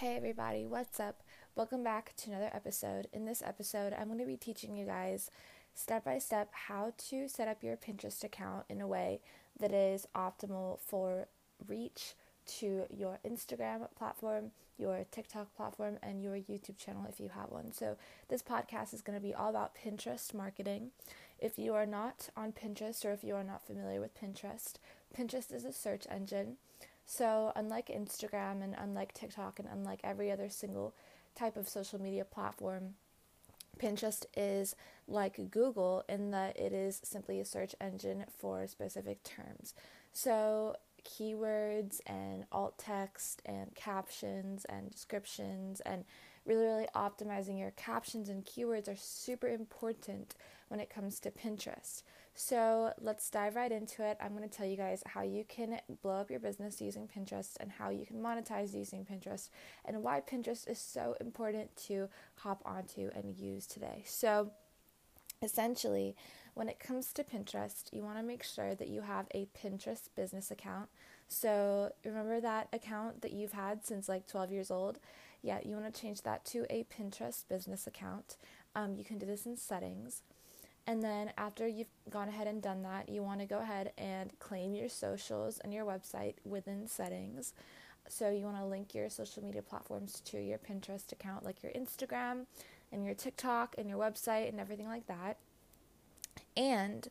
Hey everybody, what's up? Welcome back to another episode. In this episode, I'm going to be teaching you guys step by step how to set up your Pinterest account in a way that is optimal for reach to your Instagram platform, your TikTok platform, and your YouTube channel if you have one. So, this podcast is going to be all about Pinterest marketing. If you are not on Pinterest or if you are not familiar with Pinterest, Pinterest is a search engine so, unlike Instagram and unlike TikTok and unlike every other single type of social media platform, Pinterest is like Google in that it is simply a search engine for specific terms. So, keywords and alt text and captions and descriptions and really, really optimizing your captions and keywords are super important when it comes to Pinterest. So let's dive right into it. I'm going to tell you guys how you can blow up your business using Pinterest and how you can monetize using Pinterest and why Pinterest is so important to hop onto and use today. So, essentially, when it comes to Pinterest, you want to make sure that you have a Pinterest business account. So, remember that account that you've had since like 12 years old? Yeah, you want to change that to a Pinterest business account. Um, you can do this in settings. And then after you've gone ahead and done that, you want to go ahead and claim your socials and your website within settings. So you want to link your social media platforms to your Pinterest account, like your Instagram and your TikTok and your website and everything like that. And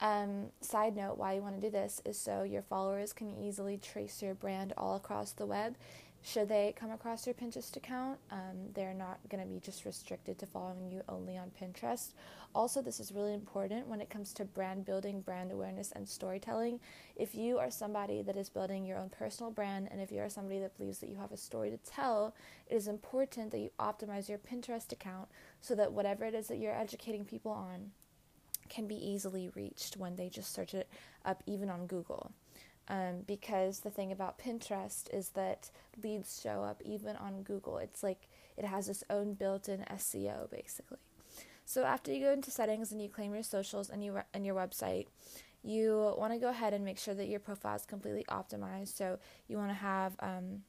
um, side note, why you want to do this is so your followers can easily trace your brand all across the web should they come across your Pinterest account, um, they're not going to be just restricted to following you only on Pinterest. Also, this is really important when it comes to brand building, brand awareness, and storytelling. If you are somebody that is building your own personal brand, and if you are somebody that believes that you have a story to tell, it is important that you optimize your Pinterest account so that whatever it is that you're educating people on can be easily reached when they just search it up, even on Google. Um, because the thing about Pinterest is that leads show up even on Google. It's like it has its own built in SEO basically. So after you go into settings and you claim your socials and, you, and your website, you want to go ahead and make sure that your profile is completely optimized. So you want to have, um,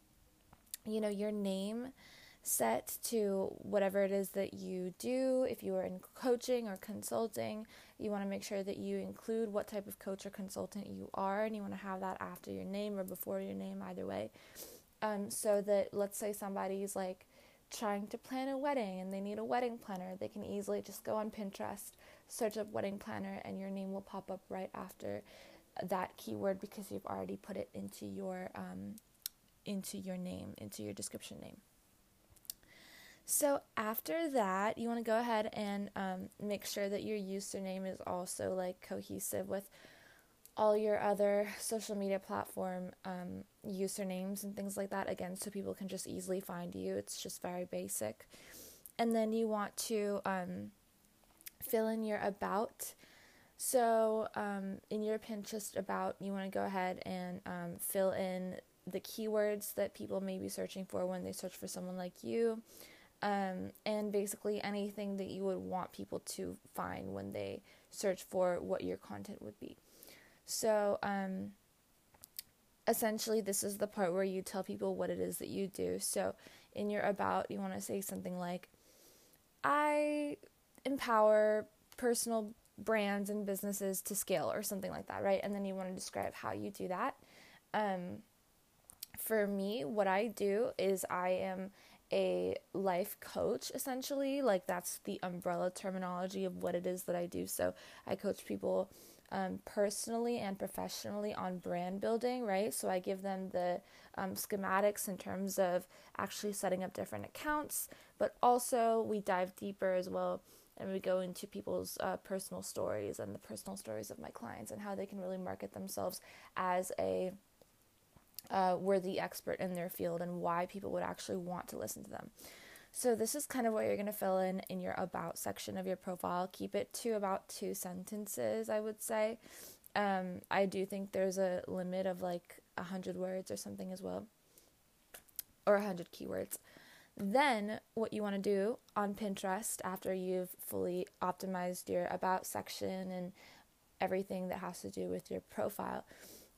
you know, your name set to whatever it is that you do. If you are in coaching or consulting, you want to make sure that you include what type of coach or consultant you are, and you want to have that after your name or before your name, either way. Um, so that let's say somebody's like trying to plan a wedding and they need a wedding planner, they can easily just go on Pinterest, search up wedding planner, and your name will pop up right after that keyword because you've already put it into your um, into your name, into your description name. So after that, you want to go ahead and um, make sure that your username is also like cohesive with all your other social media platform um, usernames and things like that. Again, so people can just easily find you. It's just very basic. And then you want to um, fill in your about. So um, in your Pinterest about, you want to go ahead and um, fill in the keywords that people may be searching for when they search for someone like you um, and basically anything that you would want people to find when they search for what your content would be. So, um, essentially, this is the part where you tell people what it is that you do. So, in your about, you want to say something like, I empower personal brands and businesses to scale, or something like that, right? And then you want to describe how you do that. Um, for me, what I do is I am a life coach essentially. Like that's the umbrella terminology of what it is that i do. So i coach people um, personally and professionally on brand building right? So i give them the um, schematics in terms of actually setting up different accounts but also we dive deeper as well and we go into people's uh, personal stories and the personal stories of my clients and how they can really market themselves as a uh, were the expert in their field and why people would actually want to listen to them. So, this is kind of what you're going to fill in in your about section of your profile. Keep it to about two sentences, I would say. Um, I do think there's a limit of like 100 words or something as well, or 100 keywords. Then, what you want to do on Pinterest after you've fully optimized your about section and everything that has to do with your profile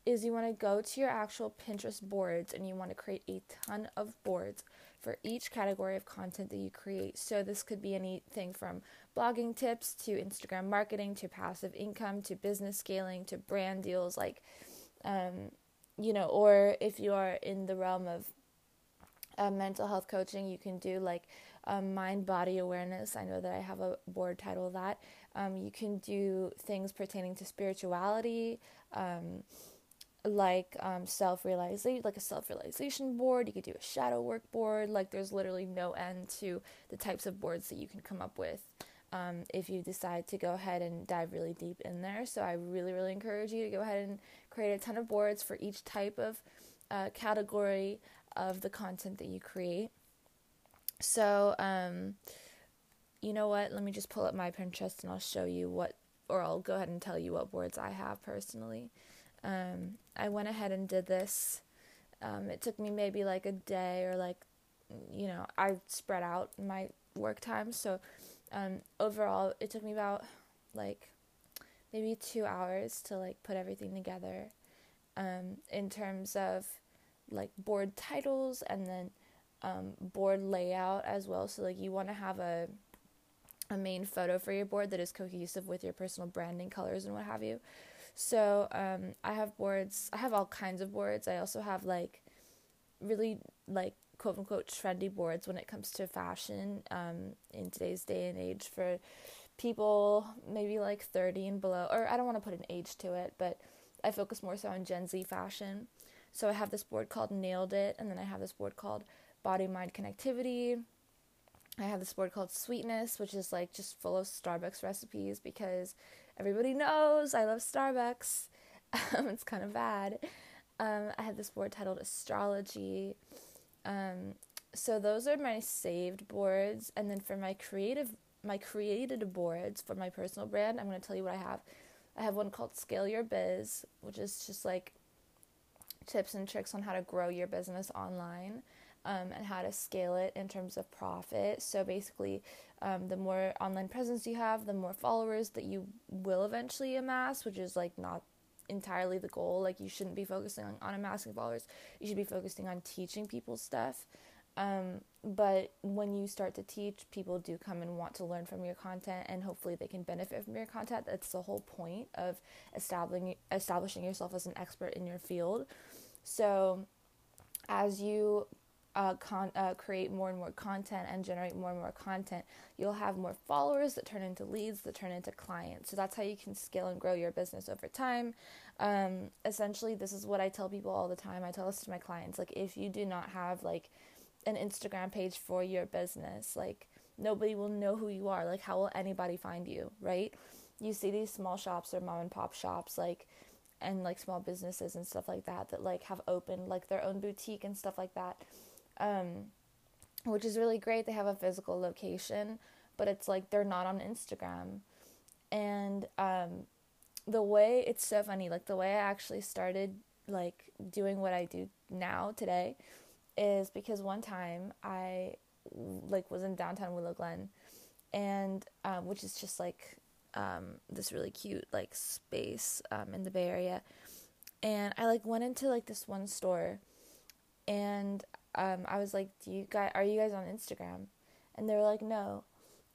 is you want to go to your actual Pinterest boards and you want to create a ton of boards for each category of content that you create. So this could be anything from blogging tips to Instagram marketing to passive income to business scaling to brand deals like um, you know, or if you are in the realm of uh, mental health coaching, you can do like um, mind body awareness. I know that I have a board title that. Um, you can do things pertaining to spirituality, um, like um, self realization, like a self realization board. You could do a shadow work board. Like there's literally no end to the types of boards that you can come up with. Um, if you decide to go ahead and dive really deep in there. So I really, really encourage you to go ahead and create a ton of boards for each type of uh, category of the content that you create. So, um, you know what? Let me just pull up my Pinterest and I'll show you what, or I'll go ahead and tell you what boards I have personally. Um, I went ahead and did this. Um, it took me maybe like a day or like, you know, I spread out my work time. So, um, overall, it took me about like maybe two hours to like put everything together. Um, in terms of like board titles and then um, board layout as well. So like you want to have a a main photo for your board that is cohesive with your personal branding colors and what have you. So um, I have boards. I have all kinds of boards. I also have like really like quote unquote trendy boards when it comes to fashion um, in today's day and age for people maybe like 30 and below or I don't want to put an age to it but I focus more so on Gen Z fashion so I have this board called Nailed It, and then I have this board called Body Mind Connectivity. I have this board called Sweetness, which is like just full of Starbucks recipes because everybody knows I love Starbucks. Um, it's kind of bad. Um, I have this board titled Astrology. Um, so those are my saved boards, and then for my creative, my created boards for my personal brand, I'm going to tell you what I have. I have one called Scale Your Biz, which is just like tips and tricks on how to grow your business online um, and how to scale it in terms of profit. So basically, um, the more online presence you have, the more followers that you will eventually amass, which is like not entirely the goal. Like you shouldn't be focusing on, on amassing followers. You should be focusing on teaching people stuff. Um, but when you start to teach, people do come and want to learn from your content, and hopefully they can benefit from your content. That's the whole point of establishing establishing yourself as an expert in your field. So, as you uh, con- uh, create more and more content and generate more and more content, you'll have more followers that turn into leads that turn into clients. So that's how you can scale and grow your business over time. Um, essentially, this is what I tell people all the time. I tell this to my clients. Like, if you do not have like an Instagram page for your business. Like nobody will know who you are. Like how will anybody find you, right? You see these small shops or mom and pop shops like and like small businesses and stuff like that that like have opened like their own boutique and stuff like that. Um which is really great. They have a physical location, but it's like they're not on Instagram. And um the way it's so funny, like the way I actually started like doing what I do now today is because one time I like was in downtown Willow Glen, and um, which is just like um, this really cute like space um, in the Bay Area, and I like went into like this one store, and um, I was like, "Do you guys are you guys on Instagram?" And they were like, "No."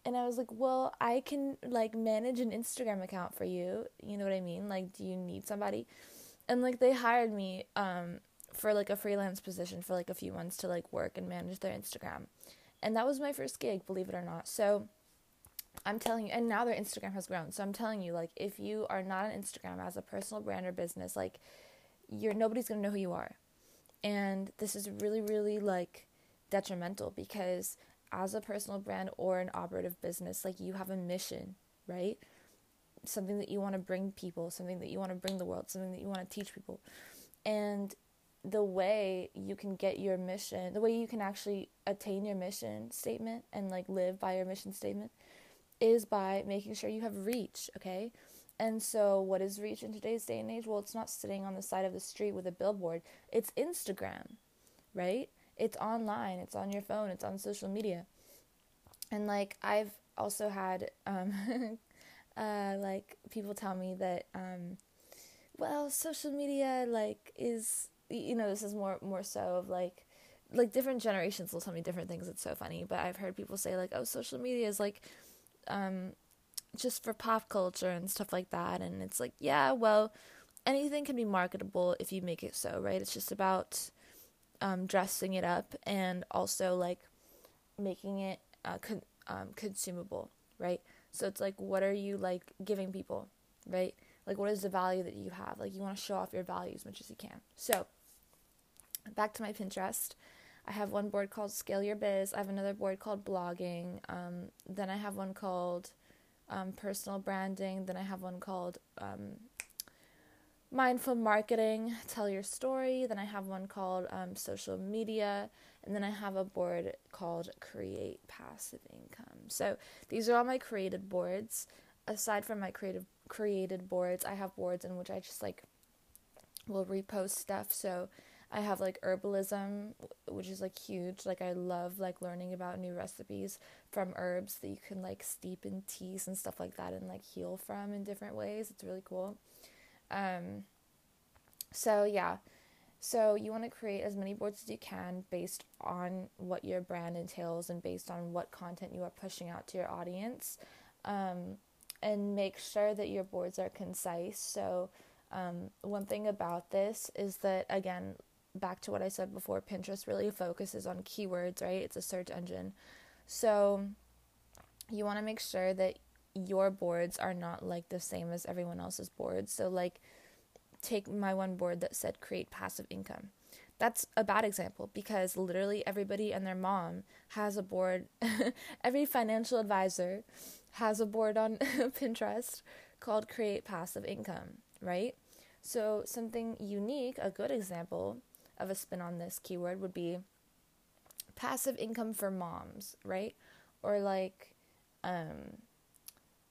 And I was like, "Well, I can like manage an Instagram account for you. You know what I mean? Like, do you need somebody?" And like they hired me um for like a freelance position for like a few months to like work and manage their Instagram. And that was my first gig, believe it or not. So I'm telling you, and now their Instagram has grown. So I'm telling you, like, if you are not on Instagram as a personal brand or business, like, you're nobody's gonna know who you are. And this is really, really like detrimental because as a personal brand or an operative business, like, you have a mission, right? Something that you want to bring people, something that you want to bring the world, something that you want to teach people. And the way you can get your mission, the way you can actually attain your mission statement and like live by your mission statement is by making sure you have reach, okay? And so, what is reach in today's day and age? Well, it's not sitting on the side of the street with a billboard, it's Instagram, right? It's online, it's on your phone, it's on social media. And like, I've also had, um, uh, like, people tell me that, um, well, social media like is you know this is more more so of like like different generations will tell me different things. It's so funny, but I've heard people say like, oh, social media is like um just for pop culture and stuff like that, and it's like yeah, well, anything can be marketable if you make it so, right? It's just about um, dressing it up and also like making it uh, con- um, consumable, right? So it's like, what are you like giving people, right? Like, what is the value that you have? Like, you want to show off your value as much as you can. So, back to my Pinterest. I have one board called Scale Your Biz. I have another board called Blogging. Um, then I have one called um, Personal Branding. Then I have one called um, Mindful Marketing, Tell Your Story. Then I have one called um, Social Media. And then I have a board called Create Passive Income. So these are all my created boards. Aside from my creative created boards, I have boards in which I just like will repost stuff. So I have like herbalism, which is like huge. Like I love like learning about new recipes from herbs that you can like steep in teas and stuff like that and like heal from in different ways. It's really cool. Um so yeah, so you want to create as many boards as you can based on what your brand entails and based on what content you are pushing out to your audience. Um, and make sure that your boards are concise. So, um, one thing about this is that, again, back to what I said before, Pinterest really focuses on keywords, right? It's a search engine. So, you want to make sure that your boards are not like the same as everyone else's boards. So, like, take my one board that said create passive income. That's a bad example because literally everybody and their mom has a board. Every financial advisor has a board on Pinterest called create passive income, right? So, something unique, a good example of a spin on this keyword would be passive income for moms, right? Or like um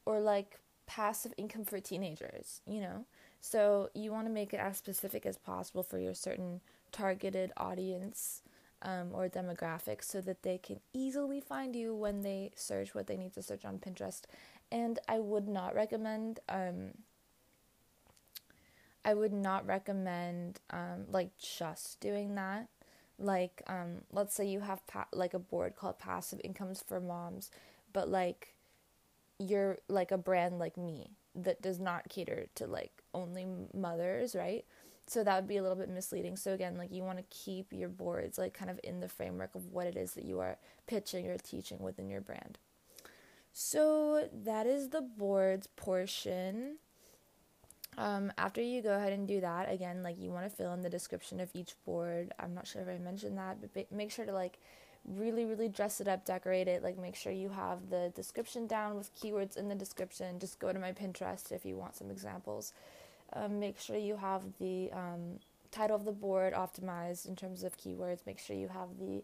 or like passive income for teenagers, you know? So you want to make it as specific as possible for your certain targeted audience um, or demographic so that they can easily find you when they search what they need to search on Pinterest. And I would not recommend. Um, I would not recommend um, like just doing that. Like, um, let's say you have pa- like a board called Passive Incomes for Moms, but like you're like a brand like me that does not cater to like only mothers, right? So that would be a little bit misleading. So again, like you want to keep your boards like kind of in the framework of what it is that you are pitching or teaching within your brand. So that is the boards portion. Um, after you go ahead and do that, again, like you want to fill in the description of each board. I'm not sure if I mentioned that, but make sure to like really, really dress it up, decorate it. Like make sure you have the description down with keywords in the description. Just go to my Pinterest if you want some examples. Um, make sure you have the um, title of the board optimized in terms of keywords. Make sure you have the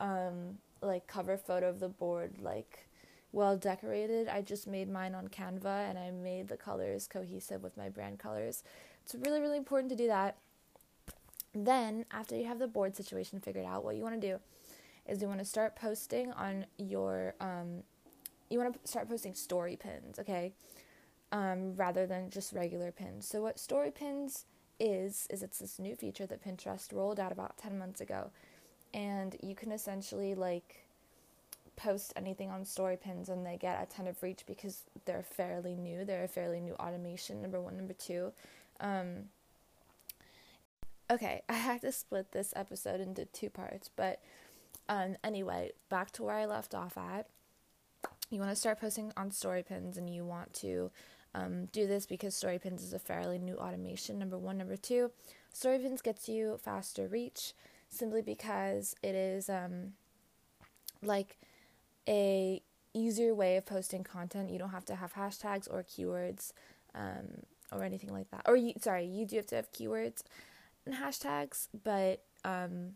um, like cover photo of the board like well decorated. I just made mine on Canva and I made the colors cohesive with my brand colors. It's really really important to do that. Then after you have the board situation figured out, what you want to do is you want to start posting on your um, you want to start posting story pins, okay? um, rather than just regular pins. So what story pins is is it's this new feature that Pinterest rolled out about 10 months ago and you can essentially like post anything on story pins and they get a ton of reach because they're fairly new. They're a fairly new automation. Number 1, number 2. Um, okay, I had to split this episode into two parts, but um, anyway, back to where I left off at. You want to start posting on story pins and you want to um, do this because StoryPins is a fairly new automation. Number one, number two, StoryPins gets you faster reach simply because it is um, like a easier way of posting content. You don't have to have hashtags or keywords um, or anything like that. Or you, sorry, you do have to have keywords and hashtags, but um,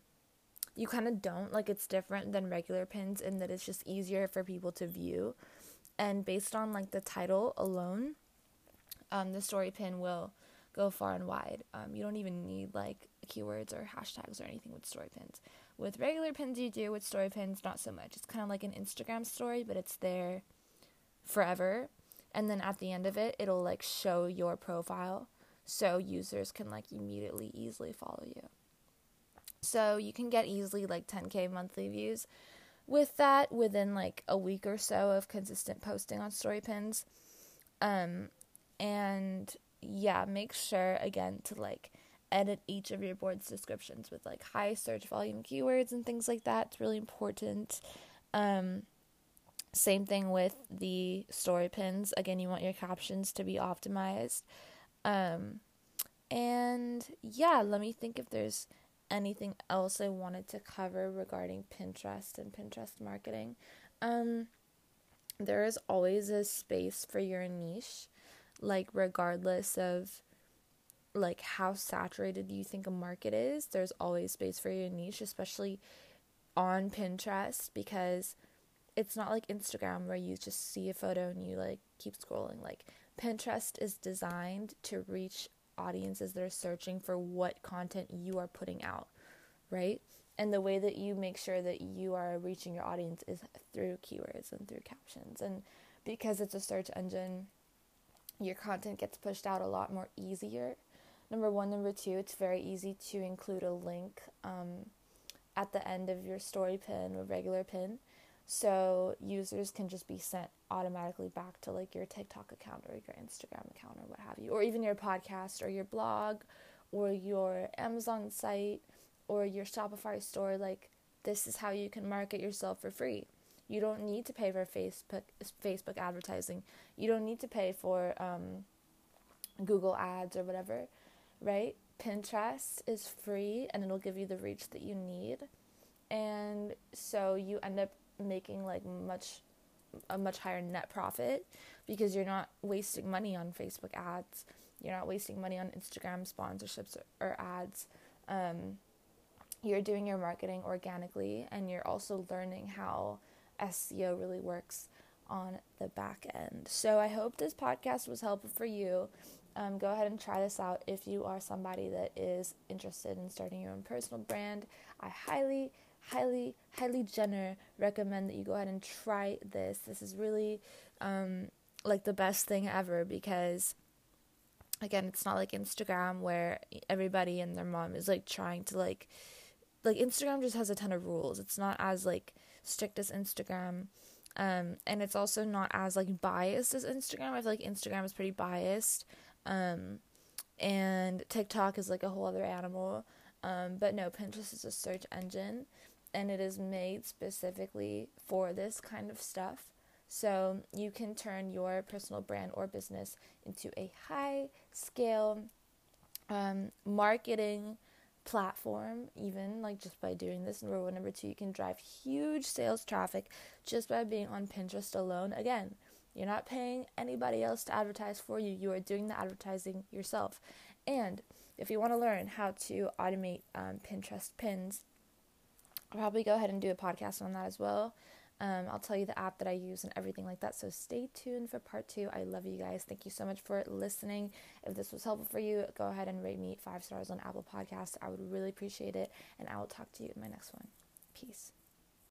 you kind of don't. Like it's different than regular pins in that it's just easier for people to view. And based on like the title alone, um, the story pin will go far and wide. Um, you don't even need like keywords or hashtags or anything with story pins. With regular pins, you do. With story pins, not so much. It's kind of like an Instagram story, but it's there forever. And then at the end of it, it'll like show your profile. so users can like immediately easily follow you. So you can get easily like 10k monthly views with that within like a week or so of consistent posting on story pins. Um, and yeah, make sure again to like edit each of your board's descriptions with like high search volume keywords and things like that. It's really important. Um, same thing with the story pins. Again, you want your captions to be optimized. Um, and yeah, let me think if there's anything else I wanted to cover regarding Pinterest and Pinterest marketing. Um, there is always a space for your niche, like regardless of like how saturated you think a market is, there's always space for your niche, especially on Pinterest because it's not like Instagram where you just see a photo and you like keep scrolling. Like Pinterest is designed to reach audiences that are searching for what content you are putting out, right? And the way that you make sure that you are reaching your audience is through keywords and through captions. And because it's a search engine, your content gets pushed out a lot more easier. Number one. Number two, it's very easy to include a link um, at the end of your story pin or regular pin so users can just be sent automatically back to like your TikTok account or your Instagram account or what have you, or even your podcast or your blog or your Amazon site or your Shopify store. Like, this is how you can market yourself for free. You don't need to pay for Facebook Facebook advertising. You don't need to pay for um, Google ads or whatever, right? Pinterest is free and it'll give you the reach that you need. And so you end up making like much a much higher net profit because you're not wasting money on Facebook ads. You're not wasting money on Instagram sponsorships or, or ads. Um, you're doing your marketing organically and you're also learning how SEO really works on the back end. So I hope this podcast was helpful for you. Um, go ahead and try this out if you are somebody that is interested in starting your own personal brand. I highly, highly, highly Jenner recommend that you go ahead and try this. This is really um, like the best thing ever because again, it's not like Instagram where everybody and their mom is like trying to like like Instagram just has a ton of rules. It's not as like strict as Instagram. Um, and it's also not as like biased as Instagram. I feel like Instagram is pretty biased. Um, and TikTok is like a whole other animal. Um, but no, Pinterest is a search engine and it is made specifically for this kind of stuff. So you can turn your personal brand or business into a high scale um, marketing platform, even like just by doing this. Number one, number two, you can drive huge sales traffic just by being on Pinterest alone. Again, you're not paying anybody else to advertise for you, you are doing the advertising yourself. And if you want to learn how to automate um, Pinterest pins, I'll probably go ahead and do a podcast on that as well. Um, I'll tell you the app that I use and everything like that. So stay tuned for part two. I love you guys. Thank you so much for listening. If this was helpful for you, go ahead and rate me five stars on Apple Podcasts. I would really appreciate it. And I will talk to you in my next one. Peace.